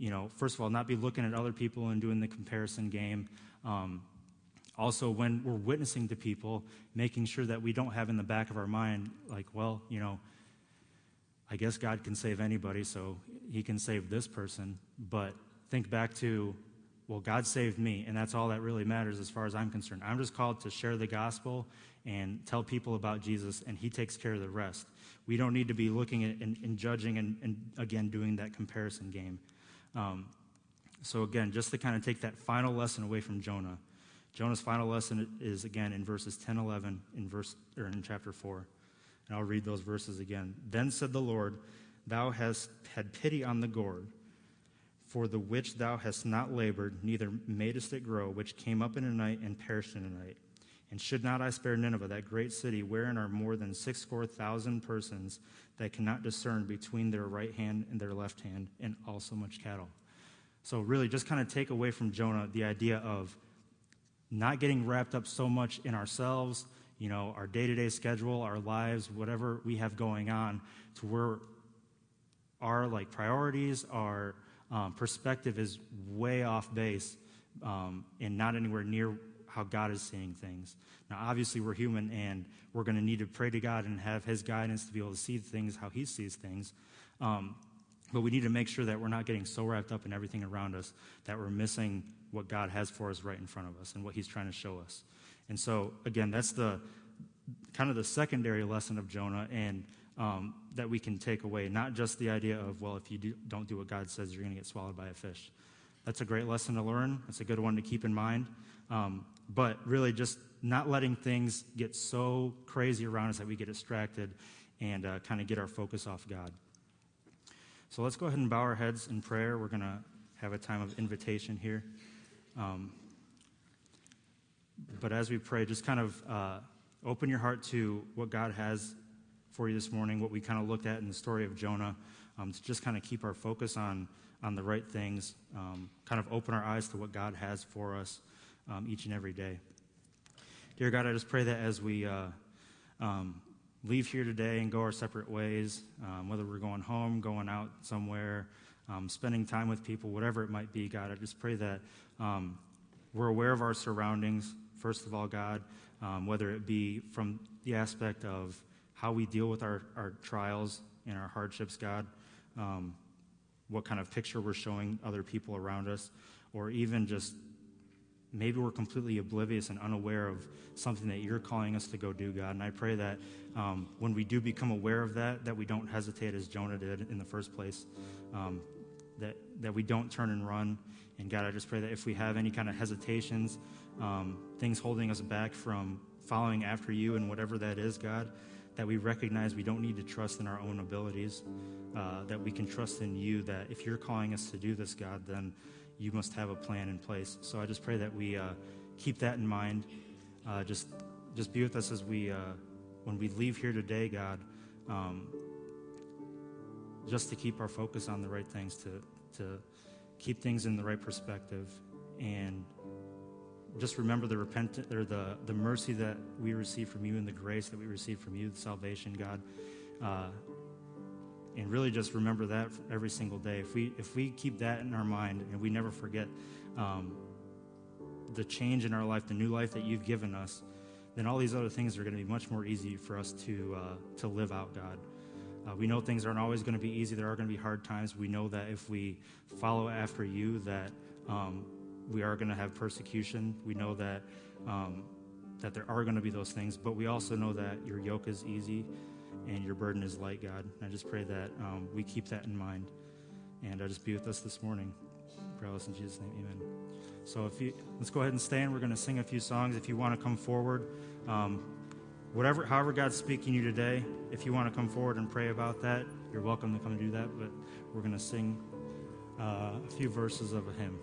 you know, first of all, not be looking at other people and doing the comparison game. Um, also, when we're witnessing to people, making sure that we don't have in the back of our mind, like, well, you know, I guess God can save anybody, so he can save this person. But think back to, well, God saved me, and that's all that really matters as far as I'm concerned. I'm just called to share the gospel and tell people about Jesus, and he takes care of the rest. We don't need to be looking at and, and judging and, and, again, doing that comparison game. Um, so, again, just to kind of take that final lesson away from Jonah, Jonah's final lesson is again in verses 10, 11, in, verse, or in chapter 4. And I'll read those verses again. Then said the Lord, Thou hast had pity on the gourd, for the which thou hast not labored, neither madest it grow, which came up in a night and perished in a night. And should not I spare Nineveh, that great city, wherein are more than sixscore thousand persons that cannot discern between their right hand and their left hand, and also much cattle? So, really, just kind of take away from Jonah the idea of not getting wrapped up so much in ourselves, you know, our day to day schedule, our lives, whatever we have going on, to where our like priorities, our um, perspective is way off base um, and not anywhere near how God is seeing things. Now, obviously, we're human and we're going to need to pray to God and have His guidance to be able to see things how He sees things. Um, but we need to make sure that we're not getting so wrapped up in everything around us that we're missing what God has for us right in front of us and what He's trying to show us. And so, again, that's the kind of the secondary lesson of Jonah, and um, that we can take away. Not just the idea of, well, if you do, don't do what God says, you're going to get swallowed by a fish. That's a great lesson to learn. That's a good one to keep in mind. Um, but really, just not letting things get so crazy around us that we get distracted and uh, kind of get our focus off God. So let's go ahead and bow our heads in prayer. We're going to have a time of invitation here. Um, but as we pray, just kind of uh, open your heart to what God has for you this morning, what we kind of looked at in the story of Jonah, um, to just kind of keep our focus on, on the right things, um, kind of open our eyes to what God has for us um, each and every day. Dear God, I just pray that as we uh, um, leave here today and go our separate ways, um, whether we're going home, going out somewhere, um, spending time with people, whatever it might be, God, I just pray that we're aware of our surroundings, first of all, God, um, whether it be from the aspect of how we deal with our, our trials and our hardships, God, um, what kind of picture we're showing other people around us, or even just maybe we're completely oblivious and unaware of something that you're calling us to go do, God. And I pray that um, when we do become aware of that, that we don't hesitate as Jonah did in the first place, um, that, that we don't turn and run. And God, I just pray that if we have any kind of hesitations, um, things holding us back from following after you and whatever that is, God, that we recognize we don't need to trust in our own abilities, uh, that we can trust in you, that if you're calling us to do this, God, then you must have a plan in place. So I just pray that we uh, keep that in mind. Uh, just, just be with us as we, uh, when we leave here today, God, um, just to keep our focus on the right things, to, to keep things in the right perspective, and just remember the repentance or the, the mercy that we receive from you and the grace that we receive from you, the salvation, God. Uh, and really just remember that every single day. If we if we keep that in our mind and we never forget um, the change in our life, the new life that you've given us, then all these other things are going to be much more easy for us to uh, to live out, God. Uh, we know things aren't always going to be easy. There are going to be hard times. We know that if we follow after you, that um, we are going to have persecution. We know that um, that there are going to be those things, but we also know that your yoke is easy and your burden is light, God. And I just pray that um, we keep that in mind. And I just be with us this morning. Pray all in Jesus' name, amen. So if you let's go ahead and stand. We're going to sing a few songs. If you want to come forward, um, whatever, however God's speaking you today, if you want to come forward and pray about that, you're welcome to come and do that. But we're going to sing uh, a few verses of a hymn.